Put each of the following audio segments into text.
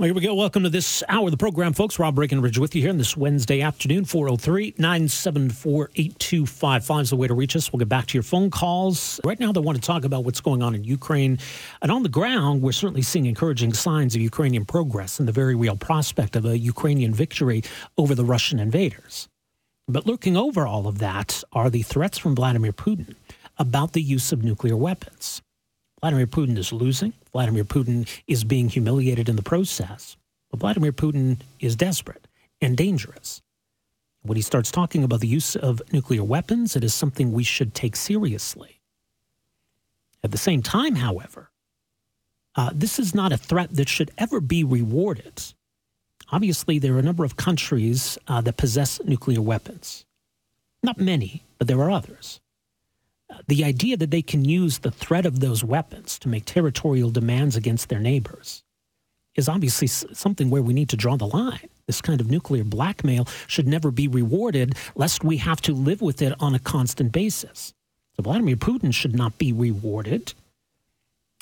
Well, here we go. Welcome to this hour of the program, folks. Rob Breckenridge with you here on this Wednesday afternoon, 403 974 8255 is the way to reach us. We'll get back to your phone calls. Right now, they want to talk about what's going on in Ukraine. And on the ground, we're certainly seeing encouraging signs of Ukrainian progress and the very real prospect of a Ukrainian victory over the Russian invaders. But lurking over all of that are the threats from Vladimir Putin about the use of nuclear weapons. Vladimir Putin is losing. Vladimir Putin is being humiliated in the process. But Vladimir Putin is desperate and dangerous. When he starts talking about the use of nuclear weapons, it is something we should take seriously. At the same time, however, uh, this is not a threat that should ever be rewarded. Obviously, there are a number of countries uh, that possess nuclear weapons. Not many, but there are others the idea that they can use the threat of those weapons to make territorial demands against their neighbors is obviously something where we need to draw the line. This kind of nuclear blackmail should never be rewarded, lest we have to live with it on a constant basis. So Vladimir Putin should not be rewarded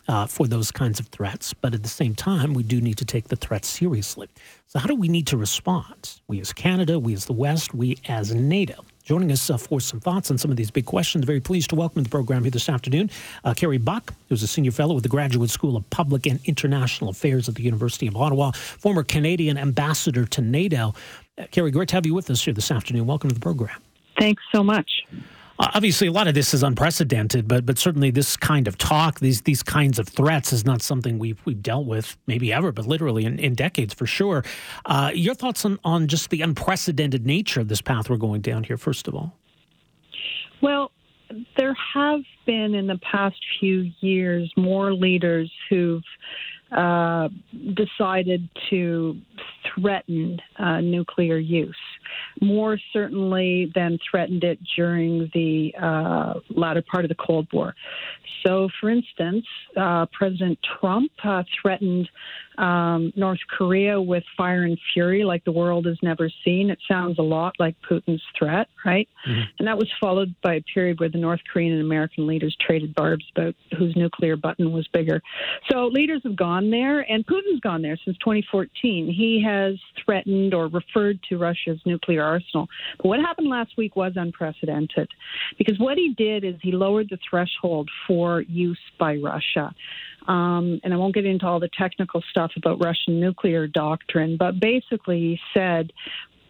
uh, for those kinds of threats, but at the same time, we do need to take the threats seriously. So, how do we need to respond? We as Canada, we as the West, we as NATO. Joining us uh, for some thoughts on some of these big questions, very pleased to welcome to the program here this afternoon uh, Kerry Buck, who's a senior fellow with the Graduate School of Public and International Affairs at the University of Ottawa, former Canadian ambassador to NATO. Uh, Kerry, great to have you with us here this afternoon. Welcome to the program. Thanks so much. Obviously, a lot of this is unprecedented, but but certainly this kind of talk, these these kinds of threats, is not something we've we've dealt with maybe ever, but literally in, in decades for sure. Uh, your thoughts on on just the unprecedented nature of this path we're going down here, first of all. Well, there have been in the past few years more leaders who've uh, decided to threaten uh, nuclear use more certainly than threatened it during the uh, latter part of the Cold War. So, for instance, uh, President Trump uh, threatened um, North Korea with fire and fury like the world has never seen. It sounds a lot like Putin's threat, right? Mm-hmm. And that was followed by a period where the North Korean and American leaders traded barbs about whose nuclear button was bigger. So leaders have gone there, and Putin's gone there since 2014. He has threatened or referred to Russia's nuclear arsenal. But what happened last week was unprecedented because what he did is he lowered the threshold for use by Russia. Um, and I won't get into all the technical stuff about Russian nuclear doctrine, but basically he said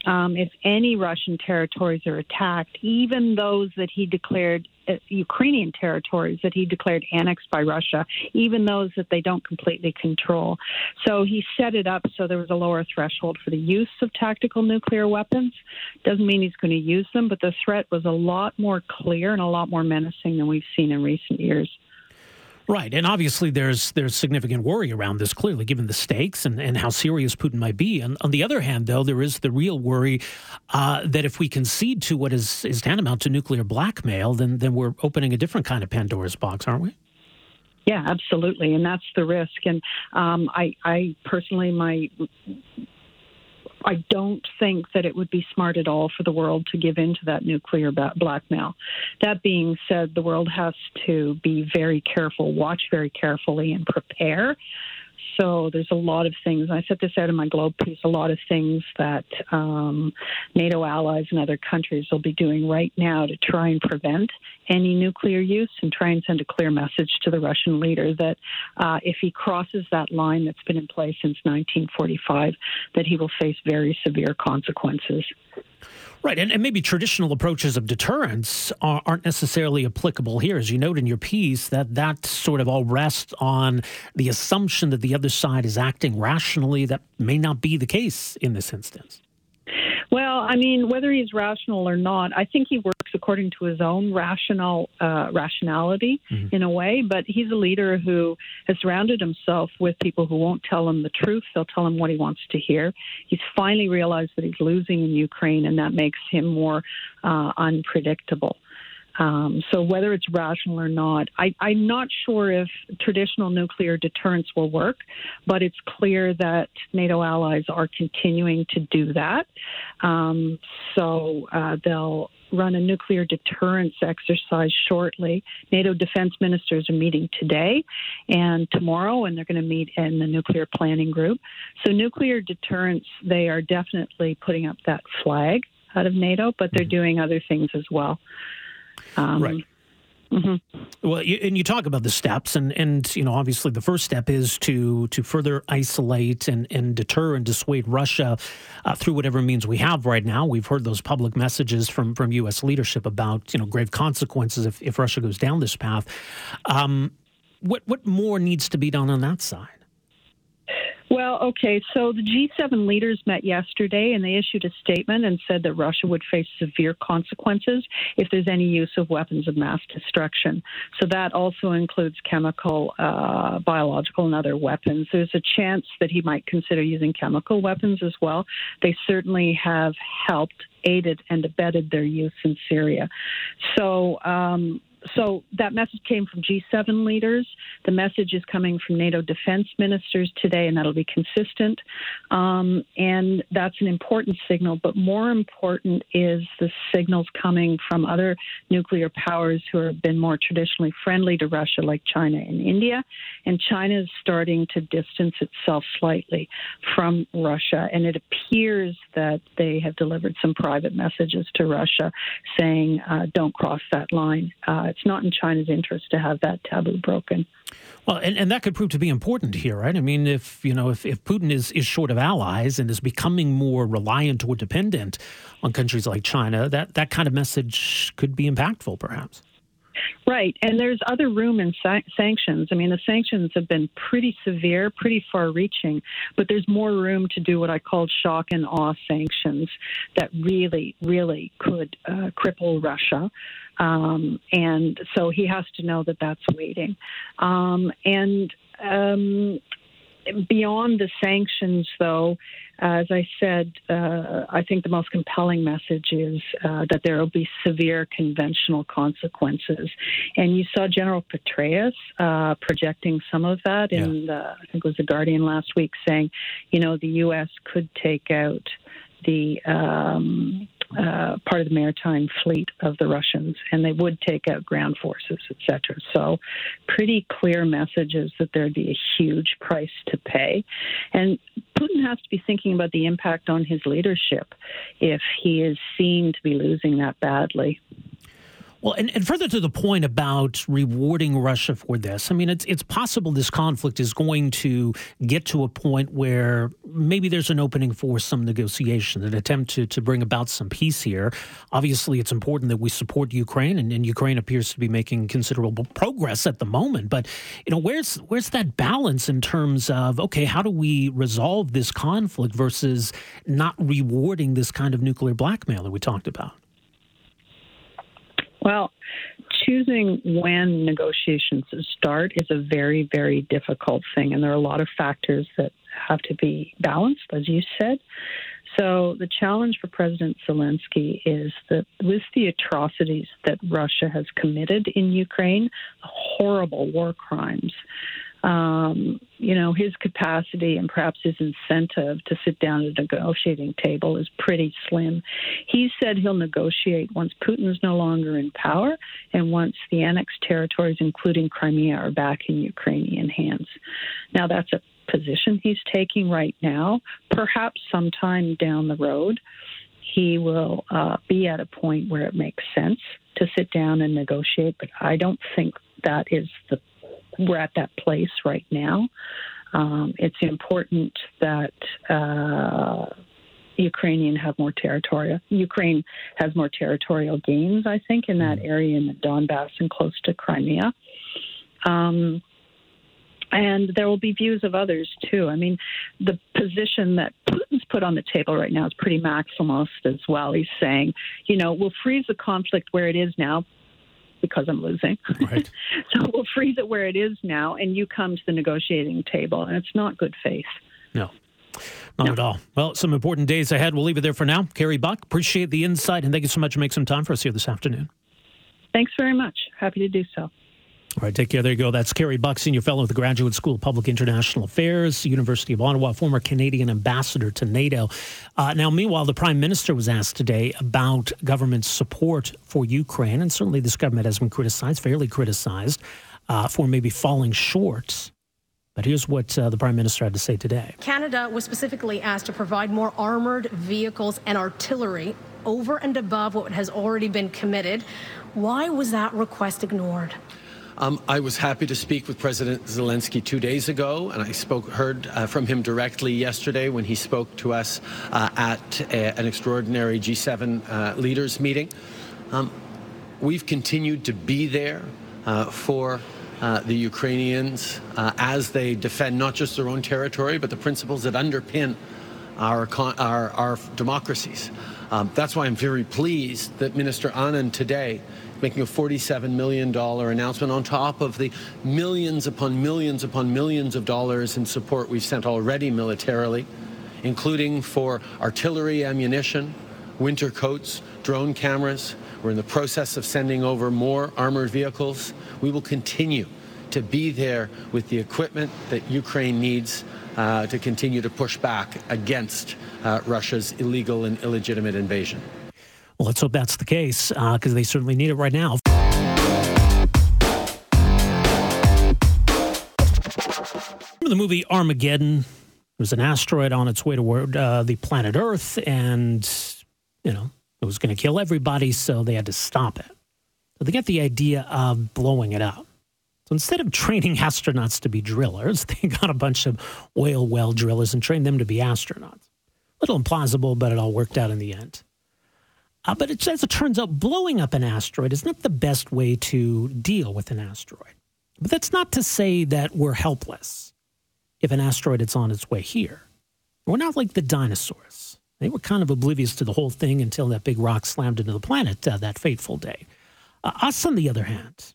um, if any Russian territories are attacked, even those that he declared uh, Ukrainian territories that he declared annexed by Russia, even those that they don't completely control. So he set it up so there was a lower threshold for the use of tactical nuclear weapons. Doesn't mean he's going to use them, but the threat was a lot more clear and a lot more menacing than we've seen in recent years. Right, and obviously there's there's significant worry around this. Clearly, given the stakes and, and how serious Putin might be. And on the other hand, though, there is the real worry uh, that if we concede to what is is tantamount to nuclear blackmail, then then we're opening a different kind of Pandora's box, aren't we? Yeah, absolutely, and that's the risk. And um, I, I personally, my I don't think that it would be smart at all for the world to give in to that nuclear blackmail. That being said, the world has to be very careful, watch very carefully, and prepare so there's a lot of things. I set this out in my Globe piece. A lot of things that um, NATO allies and other countries will be doing right now to try and prevent any nuclear use and try and send a clear message to the Russian leader that uh, if he crosses that line that's been in place since 1945, that he will face very severe consequences. Right, and, and maybe traditional approaches of deterrence are, not necessarily applicable here. As you note in your piece, that that sort of all rests on the assumption that the other side is acting rationally. That may not be the case in this instance. Well, I mean, whether he's rational or not, I think he works according to his own rational uh, rationality mm-hmm. in a way. But he's a leader who has surrounded himself with people who won't tell him the truth. They'll tell him what he wants to hear. He's finally realized that he's losing in Ukraine, and that makes him more uh, unpredictable. Um, so whether it's rational or not, I, am not sure if traditional nuclear deterrence will work, but it's clear that NATO allies are continuing to do that. Um, so uh, they'll run a nuclear deterrence exercise shortly. NATO defense ministers are meeting today and tomorrow, and they're going to meet in the nuclear planning group. So, nuclear deterrence, they are definitely putting up that flag out of NATO, but they're mm-hmm. doing other things as well. Um, right. Mm-hmm. Well, you, and you talk about the steps, and and you know, obviously, the first step is to to further isolate and and deter and dissuade Russia uh, through whatever means we have right now. We've heard those public messages from from U.S. leadership about you know grave consequences if if Russia goes down this path. Um, what what more needs to be done on that side? Well, okay, so the G7 leaders met yesterday and they issued a statement and said that Russia would face severe consequences if there's any use of weapons of mass destruction. So that also includes chemical, uh, biological, and other weapons. There's a chance that he might consider using chemical weapons as well. They certainly have helped aided and abetted their use in Syria. So um, so that message came from G7 leaders. The message is coming from NATO defense ministers today, and that'll be consistent. Um, and that's an important signal. But more important is the signals coming from other nuclear powers who have been more traditionally friendly to Russia, like China and India. And China is starting to distance itself slightly from Russia. And it appears that they have delivered some private messages to Russia saying, uh, don't cross that line. Uh, it's not in China's interest to have that taboo broken. Well, and, and that could prove to be important here, right? I mean, if you know, if, if Putin is, is short of allies and is becoming more reliant or dependent on countries like China, that, that kind of message could be impactful, perhaps. Right, and there's other room in sa- sanctions. I mean, the sanctions have been pretty severe, pretty far reaching, but there's more room to do what I called shock and awe sanctions that really, really could uh, cripple Russia. Um, and so he has to know that that's waiting. Um, and um, beyond the sanctions, though, as I said, uh, I think the most compelling message is uh, that there will be severe conventional consequences. And you saw General Petraeus uh, projecting some of that in, yeah. the, I think it was The Guardian last week, saying, you know, the U.S. could take out the. Um, uh, part of the maritime fleet of the Russians, and they would take out ground forces, etc. So, pretty clear messages that there'd be a huge price to pay. And Putin has to be thinking about the impact on his leadership if he is seen to be losing that badly. Well, and, and further to the point about rewarding Russia for this, I mean, it's it's possible this conflict is going to get to a point where maybe there's an opening for some negotiation, an attempt to, to bring about some peace here. Obviously, it's important that we support Ukraine, and, and Ukraine appears to be making considerable progress at the moment. But you know, where's where's that balance in terms of okay, how do we resolve this conflict versus not rewarding this kind of nuclear blackmail that we talked about? Well, choosing when negotiations start is a very, very difficult thing, and there are a lot of factors that have to be balanced, as you said. So, the challenge for President Zelensky is that with the atrocities that Russia has committed in Ukraine, horrible war crimes, um, you know, his capacity and perhaps his incentive to sit down at a negotiating table is pretty slim. He said he'll negotiate once Putin is no longer in power and once the annexed territories, including Crimea, are back in Ukrainian hands. Now, that's a position he's taking right now. Perhaps sometime down the road, he will uh, be at a point where it makes sense to sit down and negotiate, but I don't think that is the we're at that place right now. Um, it's important that uh, Ukrainian have more territorial. Ukraine has more territorial gains, I think, in that mm. area in the Donbass and close to Crimea. Um, and there will be views of others too. I mean, the position that Putin's put on the table right now is pretty maximalist as well. He's saying, you know, we'll freeze the conflict where it is now, because I'm losing. Right. so we'll freeze it where it is now, and you come to the negotiating table, and it's not good faith. No. Not no. at all. Well, some important days ahead. We'll leave it there for now. Kerry Buck, appreciate the insight, and thank you so much for making some time for us here this afternoon. Thanks very much. Happy to do so. All right, take care. There you go. That's Kerry Buck, senior fellow at the Graduate School of Public International Affairs, University of Ottawa, former Canadian ambassador to NATO. Uh, now, meanwhile, the Prime Minister was asked today about government support for Ukraine, and certainly this government has been criticized, fairly criticized, uh, for maybe falling short. But here's what uh, the Prime Minister had to say today. Canada was specifically asked to provide more armored vehicles and artillery over and above what has already been committed. Why was that request ignored? Um, I was happy to speak with President Zelensky two days ago, and I spoke, heard uh, from him directly yesterday when he spoke to us uh, at a, an extraordinary G7 uh, leaders meeting. Um, we've continued to be there uh, for uh, the Ukrainians uh, as they defend not just their own territory, but the principles that underpin our, our, our democracies. Um, that's why I'm very pleased that Minister Anand today making a $47 million announcement on top of the millions upon millions upon millions of dollars in support we've sent already militarily, including for artillery ammunition, winter coats, drone cameras. We're in the process of sending over more armored vehicles. We will continue to be there with the equipment that Ukraine needs uh, to continue to push back against uh, Russia's illegal and illegitimate invasion. Well, let's hope that's the case because uh, they certainly need it right now. Remember the movie Armageddon? There was an asteroid on its way toward uh, the planet Earth, and, you know, it was going to kill everybody, so they had to stop it. So they got the idea of blowing it up. So instead of training astronauts to be drillers, they got a bunch of oil well drillers and trained them to be astronauts. A little implausible, but it all worked out in the end. Uh, but as it turns out, blowing up an asteroid is not the best way to deal with an asteroid. But that's not to say that we're helpless if an asteroid is on its way here. We're not like the dinosaurs. They were kind of oblivious to the whole thing until that big rock slammed into the planet uh, that fateful day. Uh, us, on the other hand,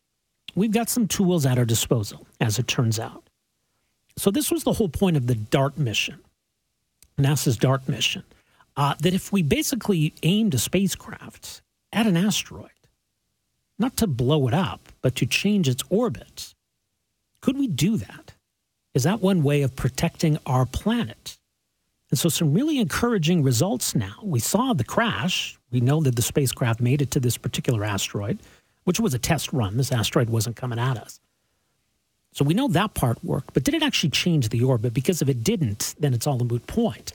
we've got some tools at our disposal, as it turns out. So, this was the whole point of the DART mission, NASA's DART mission uh, that if we basically aimed a spacecraft at an asteroid, not to blow it up, but to change its orbit, could we do that? Is that one way of protecting our planet? And so, some really encouraging results now. We saw the crash. We know that the spacecraft made it to this particular asteroid, which was a test run. This asteroid wasn't coming at us. So, we know that part worked. But did it actually change the orbit? Because if it didn't, then it's all a moot point.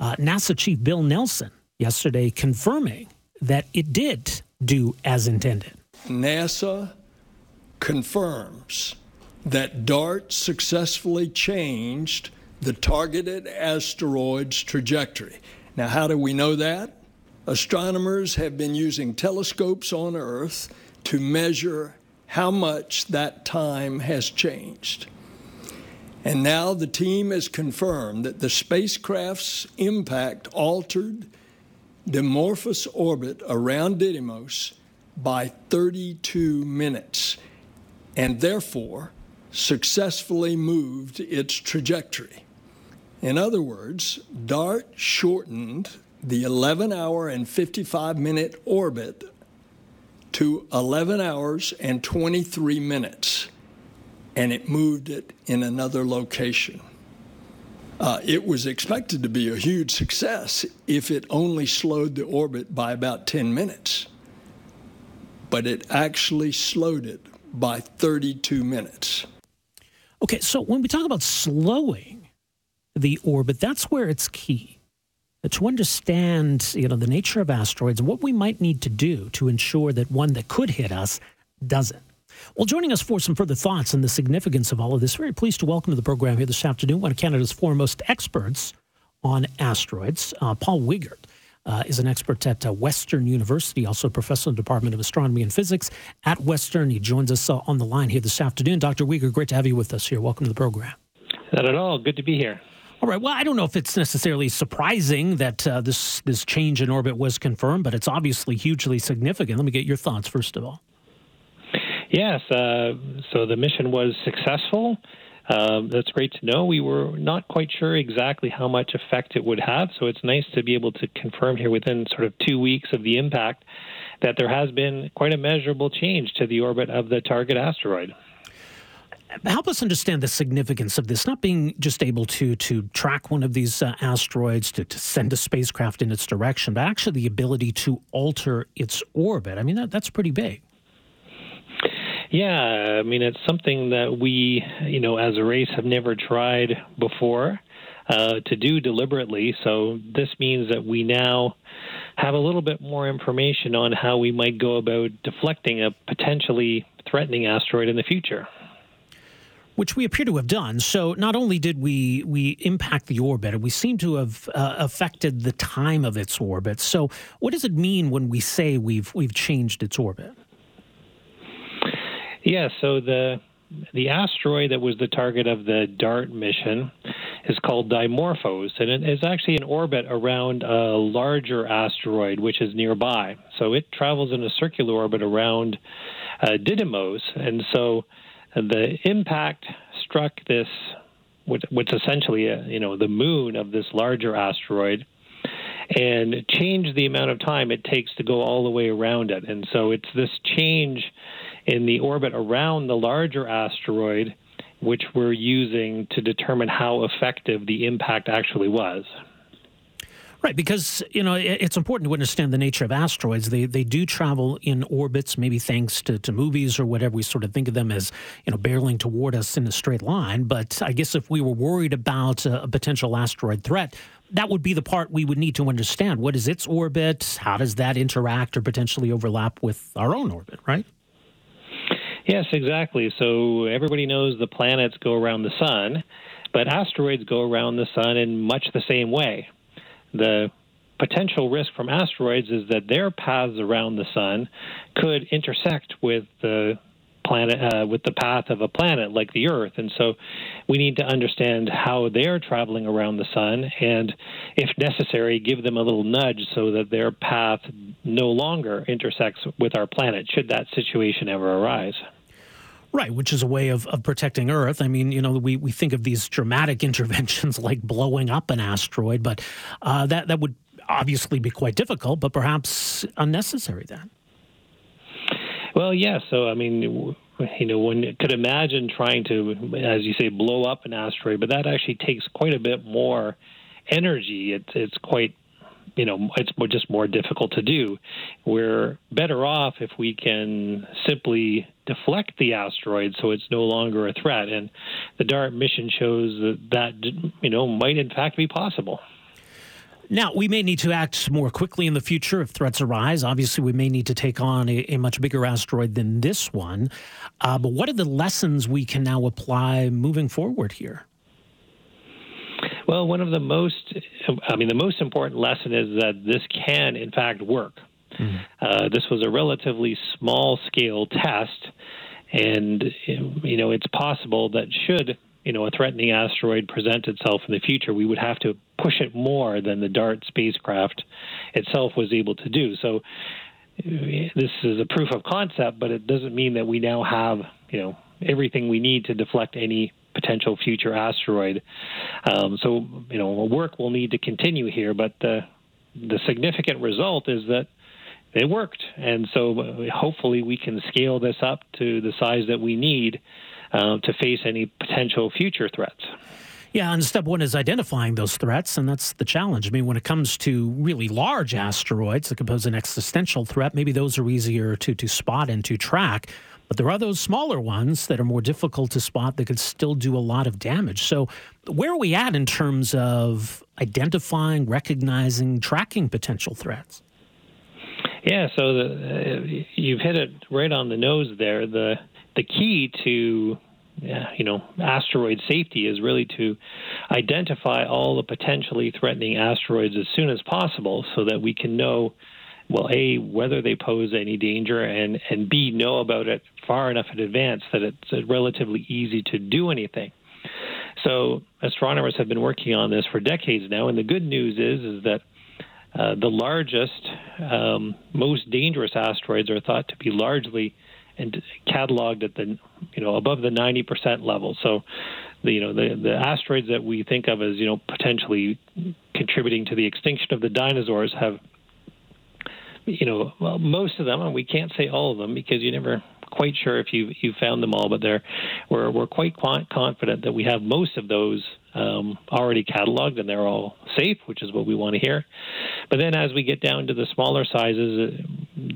Uh, NASA Chief Bill Nelson yesterday confirming that it did do as intended. NASA confirms that DART successfully changed the targeted asteroid's trajectory. Now, how do we know that? Astronomers have been using telescopes on Earth to measure how much that time has changed. And now the team has confirmed that the spacecraft's impact altered Dimorphos orbit around Didymos by 32 minutes and therefore successfully moved its trajectory. In other words, DART shortened the 11 hour and 55 minute orbit to 11 hours and 23 minutes and it moved it in another location. Uh, it was expected to be a huge success if it only slowed the orbit by about 10 minutes. But it actually slowed it by 32 minutes. Okay, so when we talk about slowing the orbit, that's where it's key to understand you know the nature of asteroids what we might need to do to ensure that one that could hit us doesn't well, joining us for some further thoughts on the significance of all of this, very pleased to welcome to the program here this afternoon one of Canada's foremost experts on asteroids, uh, Paul Wiegert. Uh, is an expert at uh, Western University, also a professor in the Department of Astronomy and Physics at Western. He joins us uh, on the line here this afternoon. Dr. Wiegert, great to have you with us here. Welcome to the program. Not at all. Good to be here. All right. Well, I don't know if it's necessarily surprising that uh, this this change in orbit was confirmed, but it's obviously hugely significant. Let me get your thoughts first of all. Yes, uh, so the mission was successful. Um, that's great to know. We were not quite sure exactly how much effect it would have, so it's nice to be able to confirm here within sort of two weeks of the impact that there has been quite a measurable change to the orbit of the target asteroid. Help us understand the significance of this, not being just able to to track one of these uh, asteroids, to, to send a spacecraft in its direction, but actually the ability to alter its orbit. I mean, that, that's pretty big. Yeah, I mean, it's something that we, you know, as a race have never tried before uh, to do deliberately. So this means that we now have a little bit more information on how we might go about deflecting a potentially threatening asteroid in the future which we appear to have done. So not only did we we impact the orbit, we seem to have uh, affected the time of its orbit. So what does it mean when we say we've we've changed its orbit? Yeah, so the the asteroid that was the target of the DART mission is called Dimorphos, and it is actually in orbit around a larger asteroid which is nearby. So it travels in a circular orbit around uh, Didymos, and so the impact struck this, which essentially, uh, you know, the moon of this larger asteroid, and changed the amount of time it takes to go all the way around it. And so it's this change in the orbit around the larger asteroid, which we're using to determine how effective the impact actually was. Right, because you know it's important to understand the nature of asteroids. They they do travel in orbits, maybe thanks to, to movies or whatever. We sort of think of them as you know barreling toward us in a straight line. But I guess if we were worried about a, a potential asteroid threat, that would be the part we would need to understand. What is its orbit? How does that interact or potentially overlap with our own orbit? Right. Yes, exactly. So everybody knows the planets go around the sun, but asteroids go around the sun in much the same way. The potential risk from asteroids is that their paths around the sun could intersect with the planet uh, with the path of a planet like the Earth, and so we need to understand how they're traveling around the sun, and if necessary, give them a little nudge so that their path no longer intersects with our planet. Should that situation ever arise? Right, which is a way of, of protecting Earth. I mean, you know, we, we think of these dramatic interventions like blowing up an asteroid, but uh, that, that would obviously be quite difficult, but perhaps unnecessary then. Well, yeah. So, I mean, you know, one could imagine trying to, as you say, blow up an asteroid, but that actually takes quite a bit more energy. It's it's quite you know it's just more difficult to do. We're better off if we can simply deflect the asteroid so it's no longer a threat. And the DART mission shows that that you know might in fact be possible. Now, we may need to act more quickly in the future if threats arise. Obviously, we may need to take on a, a much bigger asteroid than this one. Uh, but what are the lessons we can now apply moving forward here? Well, one of the most, I mean, the most important lesson is that this can, in fact, work. Mm-hmm. Uh, this was a relatively small scale test, and you know it's possible that should you know a threatening asteroid present itself in the future, we would have to push it more than the DART spacecraft itself was able to do. So this is a proof of concept, but it doesn't mean that we now have you know everything we need to deflect any potential future asteroid. Um, so, you know, work will need to continue here, but the the significant result is that it worked, and so uh, hopefully we can scale this up to the size that we need uh, to face any potential future threats. Yeah, and step one is identifying those threats, and that's the challenge. I mean, when it comes to really large asteroids that could pose an existential threat, maybe those are easier to, to spot and to track. But there are those smaller ones that are more difficult to spot that could still do a lot of damage. So, where are we at in terms of identifying, recognizing, tracking potential threats? Yeah, so the, uh, you've hit it right on the nose there. The the key to you know asteroid safety is really to identify all the potentially threatening asteroids as soon as possible, so that we can know well, A, whether they pose any danger, and, and B, know about it far enough in advance that it's relatively easy to do anything. So astronomers have been working on this for decades now, and the good news is is that uh, the largest, um, most dangerous asteroids are thought to be largely and cataloged at the you know above the 90% level. So the you know the the asteroids that we think of as you know potentially contributing to the extinction of the dinosaurs have you know, well, most of them, and we can't say all of them because you never quite sure if you you found them all, but they're we're we're quite confident that we have most of those um, already cataloged and they're all safe, which is what we want to hear. But then as we get down to the smaller sizes, uh,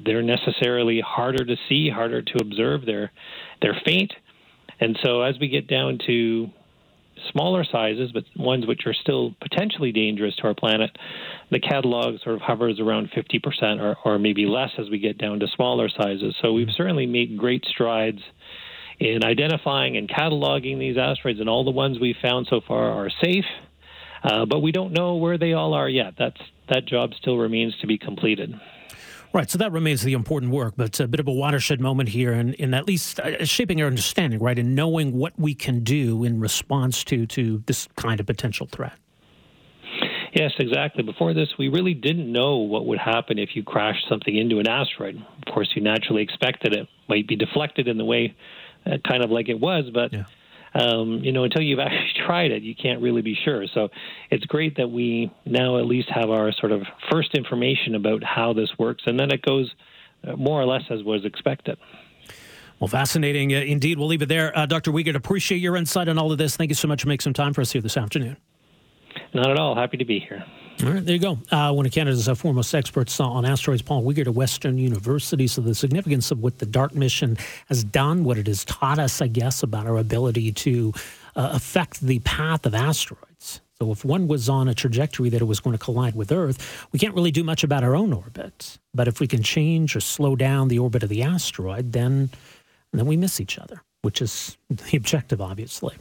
they're necessarily harder to see, harder to observe. They're they're faint, and so as we get down to smaller sizes, but ones which are still potentially dangerous to our planet, the catalog sort of hovers around 50% or, or maybe less as we get down to smaller sizes. So we've certainly made great strides in identifying and cataloging these asteroids, and all the ones we've found so far are safe. Uh, but we don't know where they all are yet. That's that job still remains to be completed. Right, so that remains the important work, but a bit of a watershed moment here in, in at least uh, shaping our understanding, right, and knowing what we can do in response to, to this kind of potential threat. Yes, exactly. Before this, we really didn't know what would happen if you crashed something into an asteroid. Of course, you naturally expected it might be deflected in the way, kind of like it was, but. Yeah um, you know, until you've actually tried it, you can't really be sure. So it's great that we now at least have our sort of first information about how this works, and then it goes uh, more or less as was expected. Well, fascinating uh, indeed. We'll leave it there. Uh, Dr. Wiegert, appreciate your insight on all of this. Thank you so much for making some time for us here this afternoon. Not at all. Happy to be here. All right, there you go. Uh, one of Canada's uh, foremost experts on asteroids, Paul Wiegert at Western University. So, the significance of what the DART mission has done, what it has taught us, I guess, about our ability to uh, affect the path of asteroids. So, if one was on a trajectory that it was going to collide with Earth, we can't really do much about our own orbit. But if we can change or slow down the orbit of the asteroid, then, then we miss each other, which is the objective, obviously.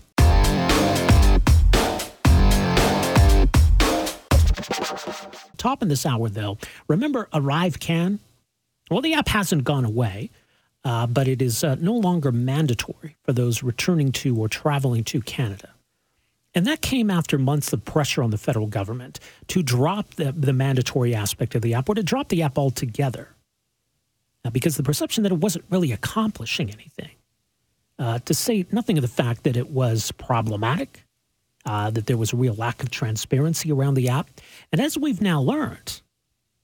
Top in this hour, though, remember ArriveCan? Well, the app hasn't gone away, uh, but it is uh, no longer mandatory for those returning to or traveling to Canada. And that came after months of pressure on the federal government to drop the, the mandatory aspect of the app or to drop the app altogether. Uh, because the perception that it wasn't really accomplishing anything. Uh, to say nothing of the fact that it was problematic, uh, that there was a real lack of transparency around the app. And as we've now learned,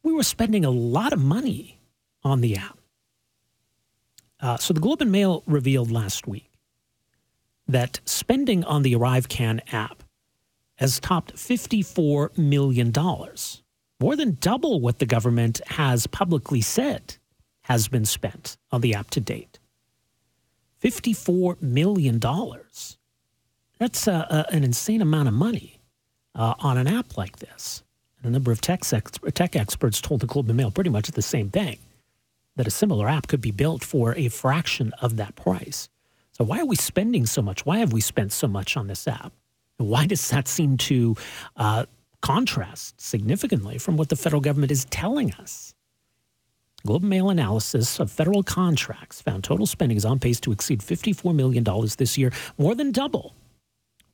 we were spending a lot of money on the app. Uh, so the Globe and Mail revealed last week that spending on the ArriveCan app has topped $54 million, more than double what the government has publicly said has been spent on the app to date. $54 million. That's a, a, an insane amount of money uh, on an app like this. And a number of tech, ex- tech experts told the Globe and Mail pretty much the same thing that a similar app could be built for a fraction of that price. So, why are we spending so much? Why have we spent so much on this app? And why does that seem to uh, contrast significantly from what the federal government is telling us? Globe and Mail analysis of federal contracts found total spending is on pace to exceed $54 million this year, more than double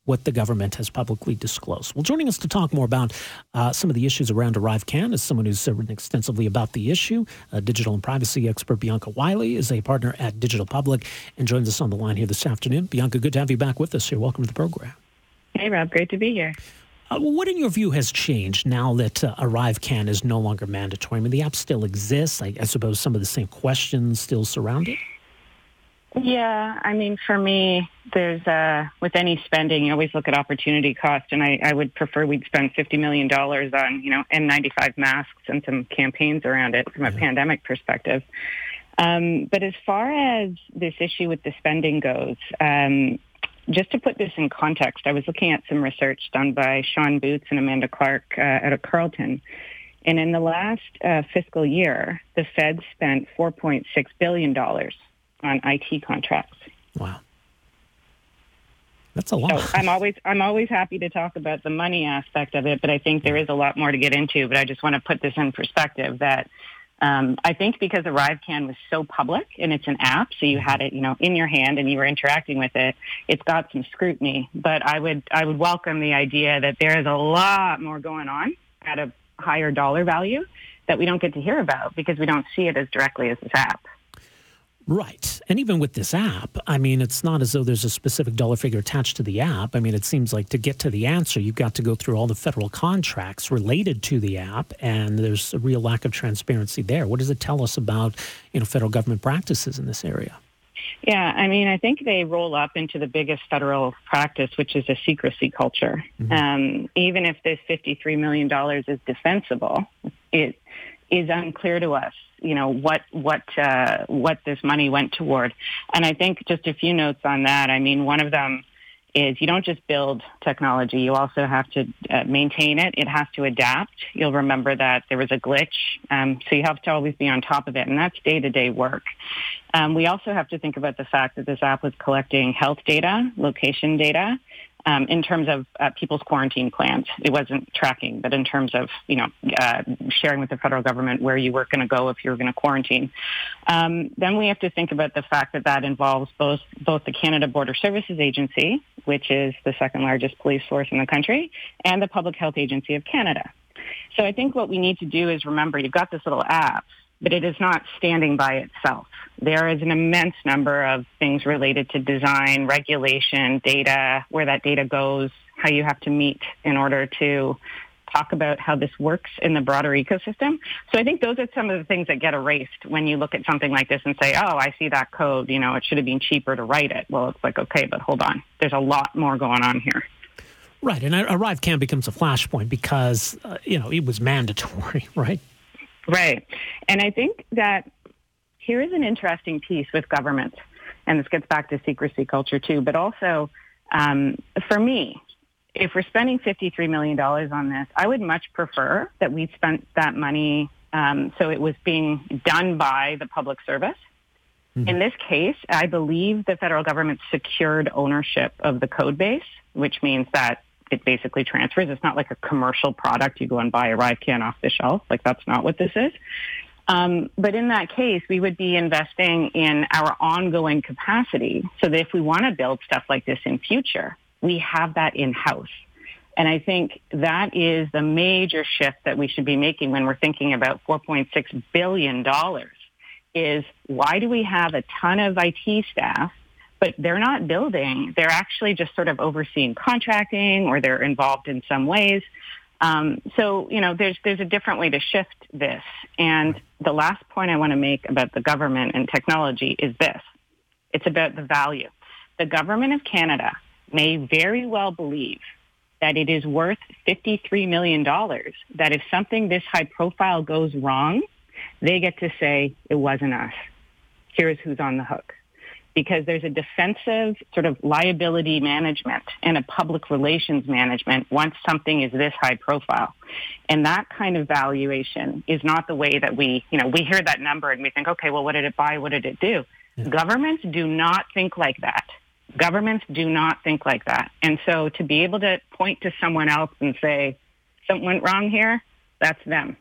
what the government has publicly disclosed. Well, joining us to talk more about uh, some of the issues around ArriveCan is someone who's written extensively about the issue. Uh, digital and privacy expert Bianca Wylie is a partner at Digital Public and joins us on the line here this afternoon. Bianca, good to have you back with us here. Welcome to the program. Hey, Rob. Great to be here. Uh, what, in your view, has changed now that uh, ArriveCan is no longer mandatory? I mean, the app still exists. I, I suppose some of the same questions still surround it. Yeah, I mean, for me, there's uh, with any spending, you always look at opportunity cost, and I, I would prefer we'd spend fifty million dollars on, you know, N95 masks and some campaigns around it from a yeah. pandemic perspective. Um, but as far as this issue with the spending goes, um, just to put this in context, I was looking at some research done by Sean Boots and Amanda Clarke uh, at a Carleton. And in the last uh, fiscal year, the Fed spent $4.6 billion on IT contracts. Wow. That's a lot. So I'm always I'm always happy to talk about the money aspect of it, but I think there is a lot more to get into. But I just want to put this in perspective that um, I think because ArriveCan was so public and it's an app, so you had it, you know, in your hand and you were interacting with it. It's got some scrutiny, but I would I would welcome the idea that there is a lot more going on at a higher dollar value that we don't get to hear about because we don't see it as directly as this app. Right. And even with this app, I mean, it's not as though there's a specific dollar figure attached to the app. I mean, it seems like to get to the answer, you've got to go through all the federal contracts related to the app, and there's a real lack of transparency there. What does it tell us about, you know, federal government practices in this area? Yeah, I mean, I think they roll up into the biggest federal practice, which is a secrecy culture. Mm-hmm. Um, even if this $53 million is defensible, it is unclear to us, you know, what, what, uh, what this money went toward. And I think just a few notes on that. I mean, one of them is you don't just build technology, you also have to uh, maintain it. It has to adapt. You'll remember that there was a glitch, um, so you have to always be on top of it, and that's day-to-day work. Um, we also have to think about the fact that this app was collecting health data, location data, um, in terms of uh, people's quarantine plans. It wasn't tracking, but in terms of you know uh, sharing with the federal government where you were going to go if you were going to quarantine. Um, then we have to think about the fact that that involves both both the Canada Border Services Agency, which is the second largest police force in the country, and the Public Health Agency of Canada. So I think what we need to do is remember you've got this little app but it is not standing by itself. There is an immense number of things related to design, regulation, data, where that data goes, how you have to meet in order to talk about how this works in the broader ecosystem. So I think those are some of the things that get erased when you look at something like this and say, oh, I see that code, you know, it should have been cheaper to write it. Well, it's like, okay, but hold on. There's a lot more going on here. Right. And ArriveCAN becomes a flashpoint because, uh, you know, it was mandatory, right? Right. And I think that here is an interesting piece with government, and this gets back to secrecy culture too, but also um, for me, if we're spending $53 million on this, I would much prefer that we spent that money um, so it was being done by the public service. Mm-hmm. In this case, I believe the federal government secured ownership of the code base, which means that it basically transfers. It's not like a commercial product. You go and buy ArriveCan off the shelf. Like that's not what this is. Um, but in that case, we would be investing in our ongoing capacity so that if we want to build stuff like this in future, we have that in-house. And I think that is the major shift that we should be making when we're thinking about $4.6 billion is why do we have a ton of IT staff but they're not building. They're actually just sort of overseeing contracting or they're involved in some ways. Um, so, you know, there's, there's a different way to shift this. And the last point I want to make about the government and technology is this. It's about the value. The government of Canada may very well believe that it is worth $53 million, that if something this high profile goes wrong, they get to say, it wasn't us. Here's who's on the hook because there's a defensive sort of liability management and a public relations management once something is this high profile. And that kind of valuation is not the way that we, you know, we hear that number and we think, okay, well, what did it buy? What did it do? Yeah. Governments do not think like that. Governments do not think like that. And so to be able to point to someone else and say, something went wrong here, that's them.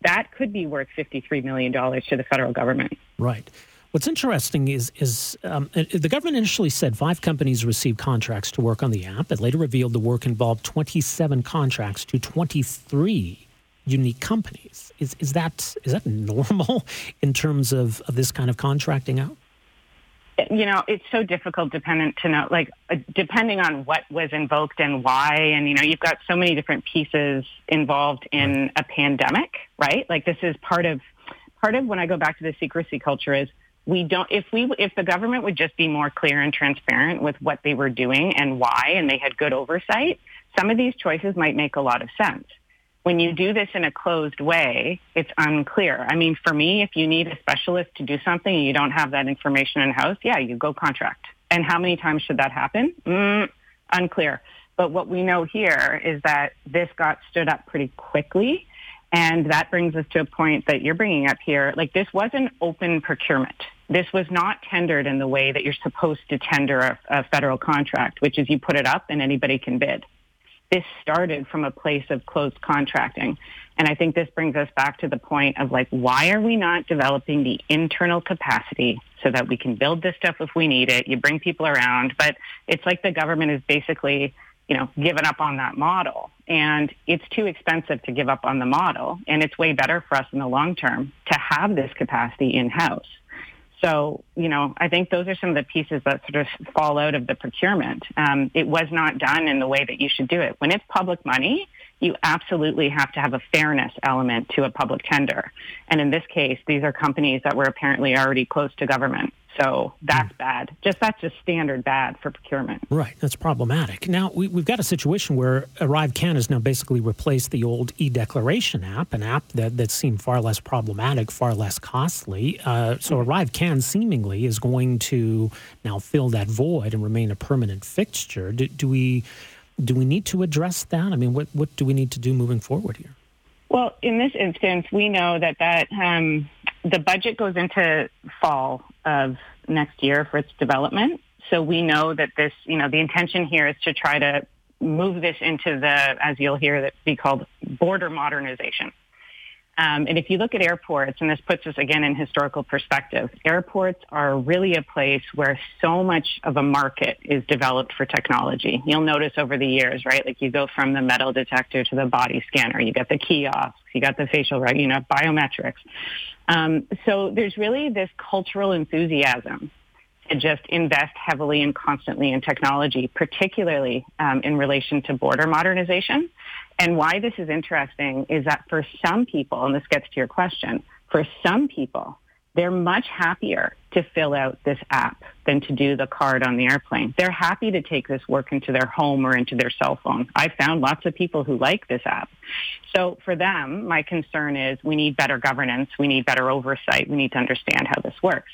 That could be worth $53 million to the federal government. Right. What's interesting is is um, the government initially said five companies received contracts to work on the app. It later revealed the work involved 27 contracts to 23 unique companies. Is is that is that normal in terms of, of this kind of contracting out? You know, it's so difficult dependent to know, like, uh, depending on what was invoked and why. And, you know, you've got so many different pieces involved in a pandemic, right? Like, this is part of, part of when I go back to the secrecy culture is we don't if we if the government would just be more clear and transparent with what they were doing and why and they had good oversight some of these choices might make a lot of sense. When you do this in a closed way it's unclear. I mean for me if you need a specialist to do something and you don't have that information in house yeah you go contract. And how many times should that happen? Mm, unclear. But what we know here is that this got stood up pretty quickly and that brings us to a point that you're bringing up here. Like this wasn't open procurement. This was not tendered in the way that you're supposed to tender a, a federal contract, which is you put it up and anybody can bid. This started from a place of closed contracting. And I think this brings us back to the point of like, why are we not developing the internal capacity so that we can build this stuff if we need it? You bring people around, but it's like the government is basically, you know, given up on that model. And it's too expensive to give up on the model. And it's way better for us in the long term to have this capacity in-house. So, you know, I think those are some of the pieces that sort of fall out of the procurement. Um, it was not done in the way that you should do it. When it's public money, you absolutely have to have a fairness element to a public tender. And in this case, these are companies that were apparently already close to government. So that's mm. bad. Just that's just standard bad for procurement. Right. That's problematic. Now we, have got a situation where ArriveCan has now basically replaced the old e-declaration app, an app that, that seemed far less problematic, far less costly. Uh, so mm-hmm. ArriveCan seemingly is going to now fill that void and remain a permanent fixture. Do, do we do we need to address that? I mean, what what do we need to do moving forward here? Well, in this instance, we know that that um, the budget goes into fall of next year for its development. So we know that this, you know, the intention here is to try to move this into the, as you'll hear, that be called border modernization. Um, and if you look at airports, and this puts us again in historical perspective, airports are really a place where so much of a market is developed for technology. You'll notice over the years, right? Like you go from the metal detector to the body scanner, you get the kiosks, you got the facial? You know, biometrics. Um, so there's really this cultural enthusiasm to just invest heavily and constantly in technology, particularly um, in relation to border modernization. And why this is interesting is that for some people, and this gets to your question, for some people, they're much happier to fill out this app than to do the card on the airplane. They're happy to take this work into their home or into their cell phone. I've found lots of people who like this app. So for them, my concern is we need better governance. We need better oversight. We need to understand how this works.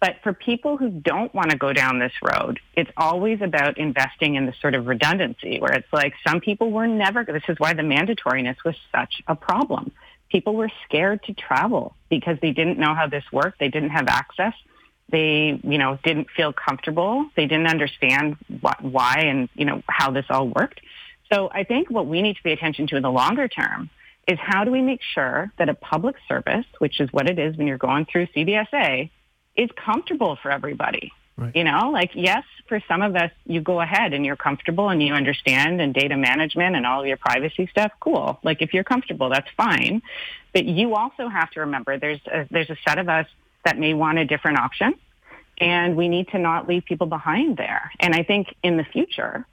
But for people who don't want to go down this road, it's always about investing in the sort of redundancy where it's like some people were never, this is why the mandatoriness was such a problem. People were scared to travel because they didn't know how this worked. They didn't have access. They, you know, didn't feel comfortable. They didn't understand what, why and, you know, how this all worked. So I think what we need to pay attention to in the longer term is how do we make sure that a public service, which is what it is when you're going through CBSA, is comfortable for everybody. Right. You know, like yes, for some of us, you go ahead and you're comfortable and you understand and data management and all of your privacy stuff. Cool. Like if you're comfortable, that's fine. But you also have to remember there's a, there's a set of us that may want a different option, and we need to not leave people behind there. And I think in the future,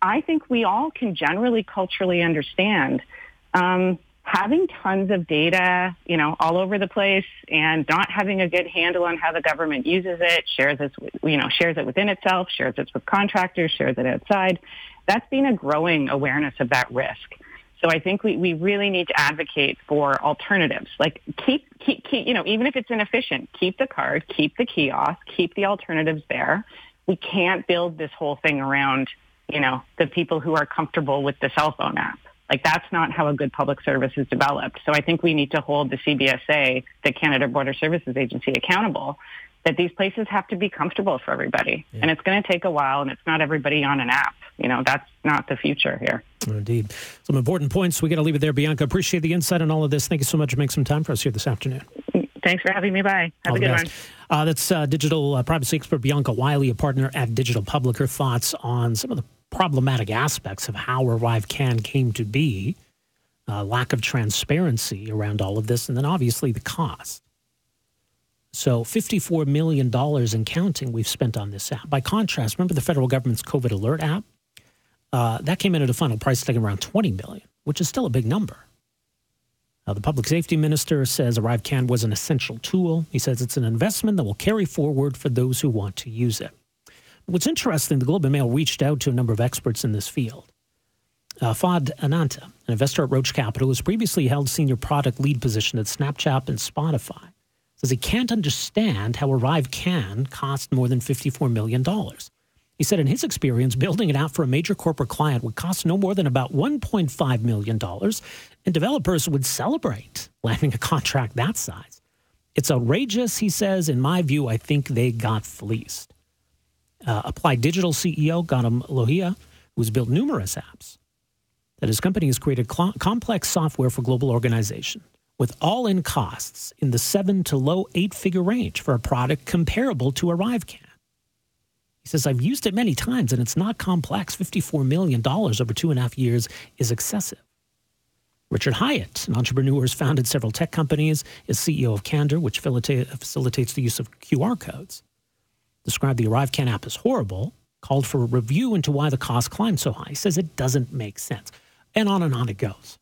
I think we all can generally culturally understand um, having tons of data, you know, all over the place and not having a good handle on how the government uses it, shares it, you know, shares it within itself, shares it with contractors, shares it outside. That's been a growing awareness of that risk. So I think we, we really need to advocate for alternatives. Like keep, keep, keep, you know, even if it's inefficient, keep the card, keep the kiosk, keep the alternatives there. We can't build this whole thing around, you know, the people who are comfortable with the cell phone app. Like that's not how a good public service is developed. So I think we need to hold the CBSA, the Canada Border Services Agency, accountable that these places have to be comfortable for everybody. Yeah. And it's going to take a while and it's not everybody on an app. You know, that's not the future here. Indeed. Some important points. We got to leave it there. Bianca, appreciate the insight on all of this. Thank you so much for making some time for us here this afternoon. Thanks for having me by. Have all a good one. Uh, that's uh, digital uh, privacy expert Bianca Wylie, a partner at Digital Public. Her thoughts on some of the problematic aspects of how ArriveCan came to be, uh, lack of transparency around all of this, and then obviously the cost. So, $54 million in counting we've spent on this app. By contrast, remember the federal government's COVID Alert app? Uh, that came in at a final price tag around 20 million, which is still a big number. The public safety minister says ArriveCan was an essential tool. He says it's an investment that will carry forward for those who want to use it. What's interesting, the Globe and Mail reached out to a number of experts in this field. Uh, Ananta, an investor at Roach Capital, who's previously held senior product lead position at Snapchat and Spotify, says he can't understand how ArriveCan cost more than $54 million. He said in his experience, building it out for a major corporate client would cost no more than about $1.5 million, and developers would celebrate landing a contract that size. It's outrageous, he says. In my view, I think they got fleeced uh, Applied Digital CEO Gautam Lohia, who's built numerous apps, that his company has created cl- complex software for global organization with all in costs in the seven to low eight figure range for a product comparable to ArriveCan. He says, I've used it many times and it's not complex. $54 million over two and a half years is excessive. Richard Hyatt, an entrepreneur, who has founded several tech companies, is CEO of Candor, which facilitates the use of QR codes described the ArriveCan app as horrible, called for a review into why the cost climbed so high. He says it doesn't make sense. And on and on it goes.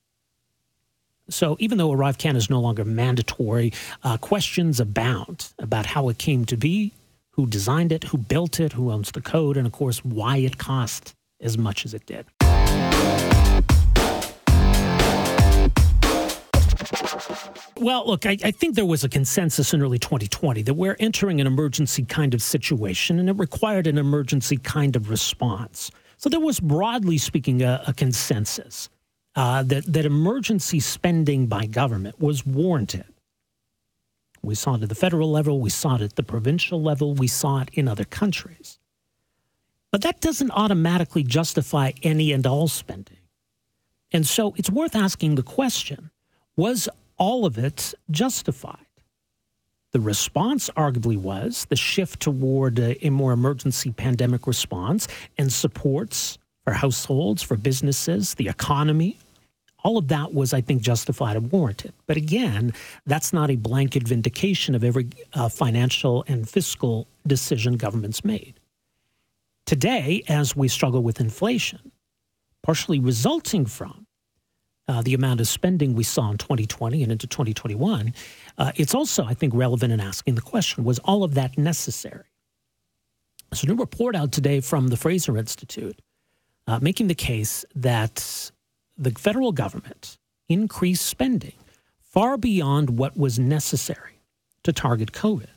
So even though ArriveCan is no longer mandatory, uh, questions abound about how it came to be, who designed it, who built it, who owns the code, and of course, why it cost as much as it did. Well, look, I, I, think there was a consensus in early 2020 that we're entering an emergency kind of situation and it required an emergency kind of response. So there was, broadly speaking, a, a consensus uh, that, that emergency spending by government was warranted. We saw it at the federal level, we saw it at the provincial level, we saw it in other countries. But that doesn't automatically justify any and all spending. And so it's worth asking the question was all of it justified? The response arguably was the shift toward a, a more emergency pandemic response and supports for households, for businesses, the economy, all of that was, I think, justified and warranted. But again, that's not a blanket vindication of every uh, financial and fiscal decision governments made. Today, as we struggle with inflation, partially resulting from uh, the amount of spending we saw in 2020 and into 2021, uh, it's also, I think, relevant in asking the question was all of that necessary? So, a new report out today from the Fraser Institute uh, making the case that the federal government increased spending far beyond what was necessary to target COVID.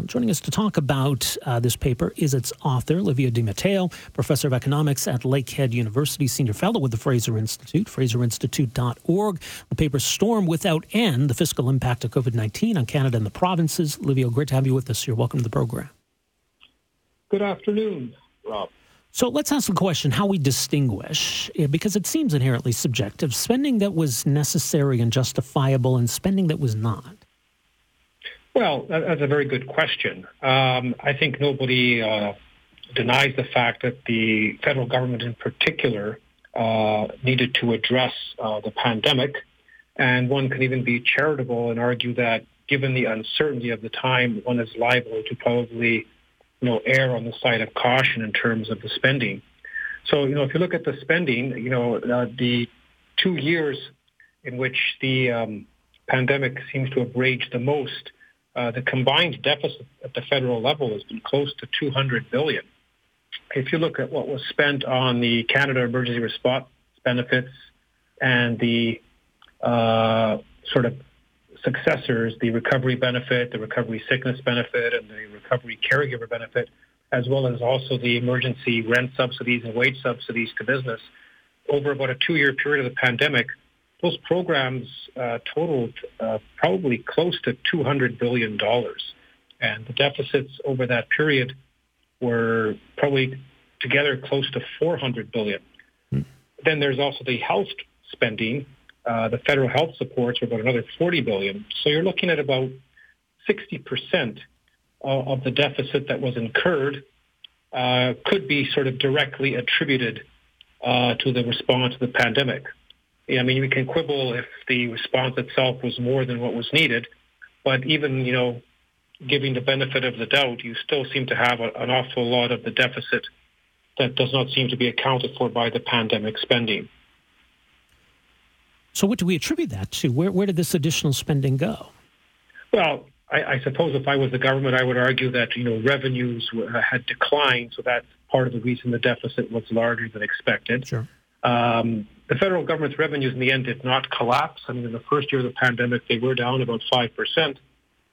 Well, joining us to talk about uh, this paper is its author, Livio Di Matteo, professor of economics at Lakehead University, senior fellow with the Fraser Institute, fraserinstitute.org. The paper Storm Without End, the fiscal impact of COVID 19 on Canada and the provinces. Livio, great to have you with us. You're welcome to the program. Good afternoon, Rob. So let's ask the question how we distinguish, eh, because it seems inherently subjective, spending that was necessary and justifiable and spending that was not. Well, that's a very good question. Um, I think nobody uh, denies the fact that the federal government in particular uh, needed to address uh, the pandemic. And one can even be charitable and argue that given the uncertainty of the time, one is liable to probably you know, err on the side of caution in terms of the spending. So, you know, if you look at the spending, you know, uh, the two years in which the um, pandemic seems to have raged the most, uh, the combined deficit at the federal level has been close to 200 billion. If you look at what was spent on the Canada Emergency Response benefits and the uh, sort of successors, the recovery benefit, the recovery sickness benefit, and the recovery caregiver benefit, as well as also the emergency rent subsidies and wage subsidies to business. Over about a two-year period of the pandemic, those programs uh, totaled uh, probably close to $200 billion. And the deficits over that period were probably together close to 400 billion. Hmm. Then there's also the health spending, uh, the federal health supports are about another 40 billion. So you're looking at about 60% of the deficit that was incurred uh, could be sort of directly attributed uh, to the response to the pandemic. I mean, we can quibble if the response itself was more than what was needed, but even, you know, giving the benefit of the doubt, you still seem to have a, an awful lot of the deficit that does not seem to be accounted for by the pandemic spending. So, what do we attribute that to? Where, where did this additional spending go? Well, I, I suppose if I was the government, I would argue that you know revenues uh, had declined, so that's part of the reason the deficit was larger than expected. Sure. Um, the federal government's revenues in the end did not collapse. I mean, in the first year of the pandemic, they were down about five percent,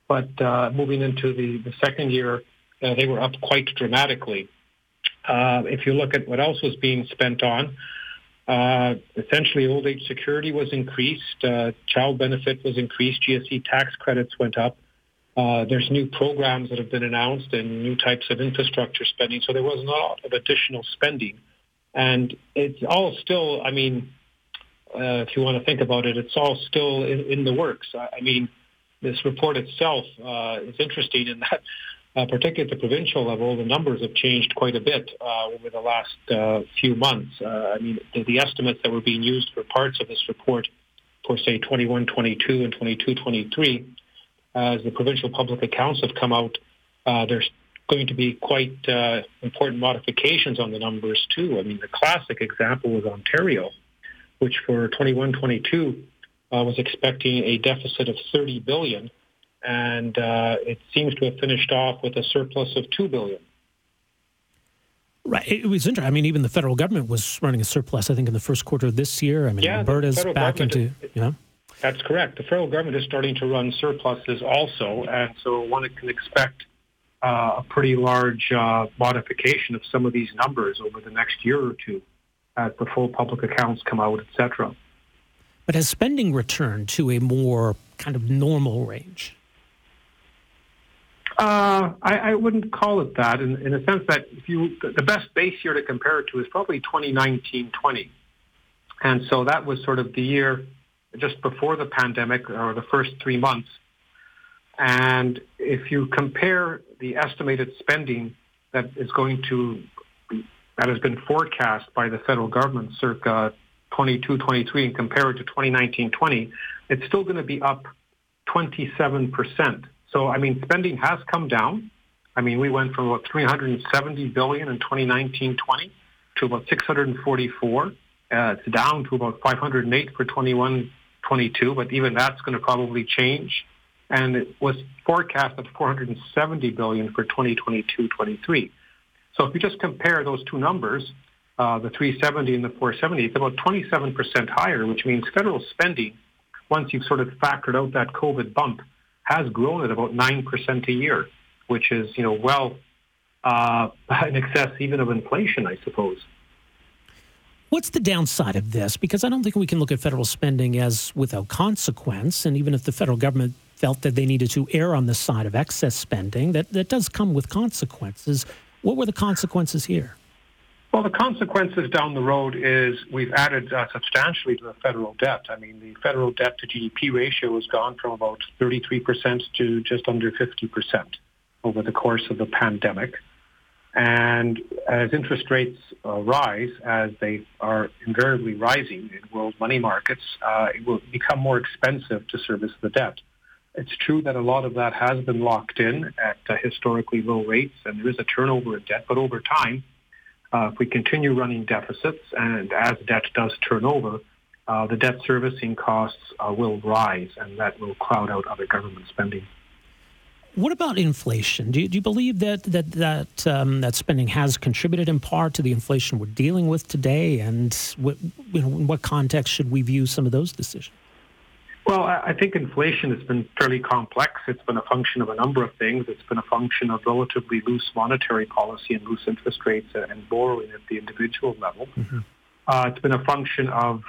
but uh, moving into the, the second year, uh, they were up quite dramatically. Uh, if you look at what else was being spent on, uh, essentially, old age security was increased, uh, child benefit was increased, GST tax credits went up. Uh, there's new programs that have been announced and new types of infrastructure spending. So there was a lot of additional spending. And it's all still, I mean, uh, if you want to think about it, it's all still in, in the works. I, I mean, this report itself uh, is interesting in that uh, particularly at the provincial level, the numbers have changed quite a bit uh, over the last uh, few months. Uh, I mean, the, the, estimates that were being used for parts of this report for, say, 21, 22, and 22, 23, as the provincial public accounts have come out, there's going to be quite uh, important modifications on the numbers, too. I mean, the classic example was Ontario, which for 21, 22 was expecting a deficit of 30 billion and uh, it seems to have finished off with a surplus of two billion. Right. It was interesting. I mean, even the federal government was running a surplus. I think in the first quarter of this year. I mean, yeah, Alberta's back into you know. That's correct. The federal government is starting to run surpluses also, and so one can expect uh, a pretty large uh, modification of some of these numbers over the next year or two as the full public accounts come out, etc. But has spending returned to a more kind of normal range? Uh, I, I, wouldn't call it that in, in a sense that if you the best base year to compare it to is probably 2019-20. And so that was sort of the year just before the pandemic or the first three months. And if you compare the estimated spending that is going to that has been forecast by the federal government circa 22, 23 and compare it to 2019, 20, it's still going to be up 27%. So, I mean, spending has come down. I mean, we went from about 370 billion in 2019, 20 to about 644. Uh, it's down to about 508 for 21, 22, but even that's going to probably change. And it was forecast at 470 billion for 2022, 23. So if you just compare those two numbers, uh, the 370 and the 470, it's about 27% higher, which means federal spending, once you've sort of factored out that COVID bump, has grown at about 9% a year, which is, you know, well uh, in excess even of inflation, I suppose. What's the downside of this? Because I don't think we can look at federal spending as without consequence. And even if the federal government felt that they needed to err on the side of excess spending, that, that does come with consequences. What were the consequences here? Well, the consequences down the road is we've added uh, substantially to the federal debt. I mean, the federal debt to GDP ratio has gone from about 33% to just under 50% over the course of the pandemic. And as interest rates uh, rise, as they are invariably rising in world money markets, uh, it will become more expensive to service the debt. It's true that a lot of that has been locked in at uh, historically low rates, and there is a turnover in debt. But over time, uh, if we continue running deficits, and as debt does turn over, uh, the debt servicing costs uh, will rise, and that will cloud out other government spending. What about inflation? Do you, do you believe that that that um, that spending has contributed in part to the inflation we're dealing with today? And what, you know, in what context should we view some of those decisions? Well, I think inflation has been fairly complex. It's been a function of a number of things. It's been a function of relatively loose monetary policy and loose interest rates and borrowing at the individual level. Mm-hmm. Uh, it's been a function of,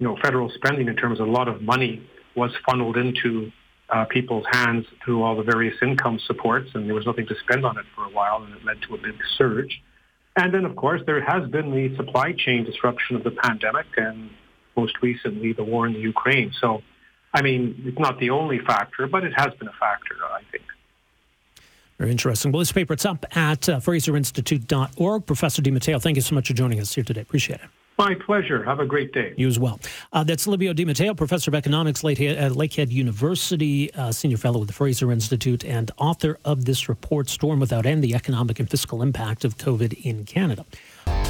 you know, federal spending in terms of a lot of money was funneled into uh, people's hands through all the various income supports, and there was nothing to spend on it for a while, and it led to a big surge. And then, of course, there has been the supply chain disruption of the pandemic, and most recently, the war in the Ukraine. So, I mean, it's not the only factor, but it has been a factor, I think. Very interesting. Well, this paper, it's up at uh, FraserInstitute.org. Professor Di Matteo, thank you so much for joining us here today. Appreciate it. My pleasure. Have a great day. You as well. Uh, that's Livio Di Matteo, professor of economics at Lakehead University, uh, senior fellow with the Fraser Institute, and author of this report, Storm Without End The Economic and Fiscal Impact of COVID in Canada.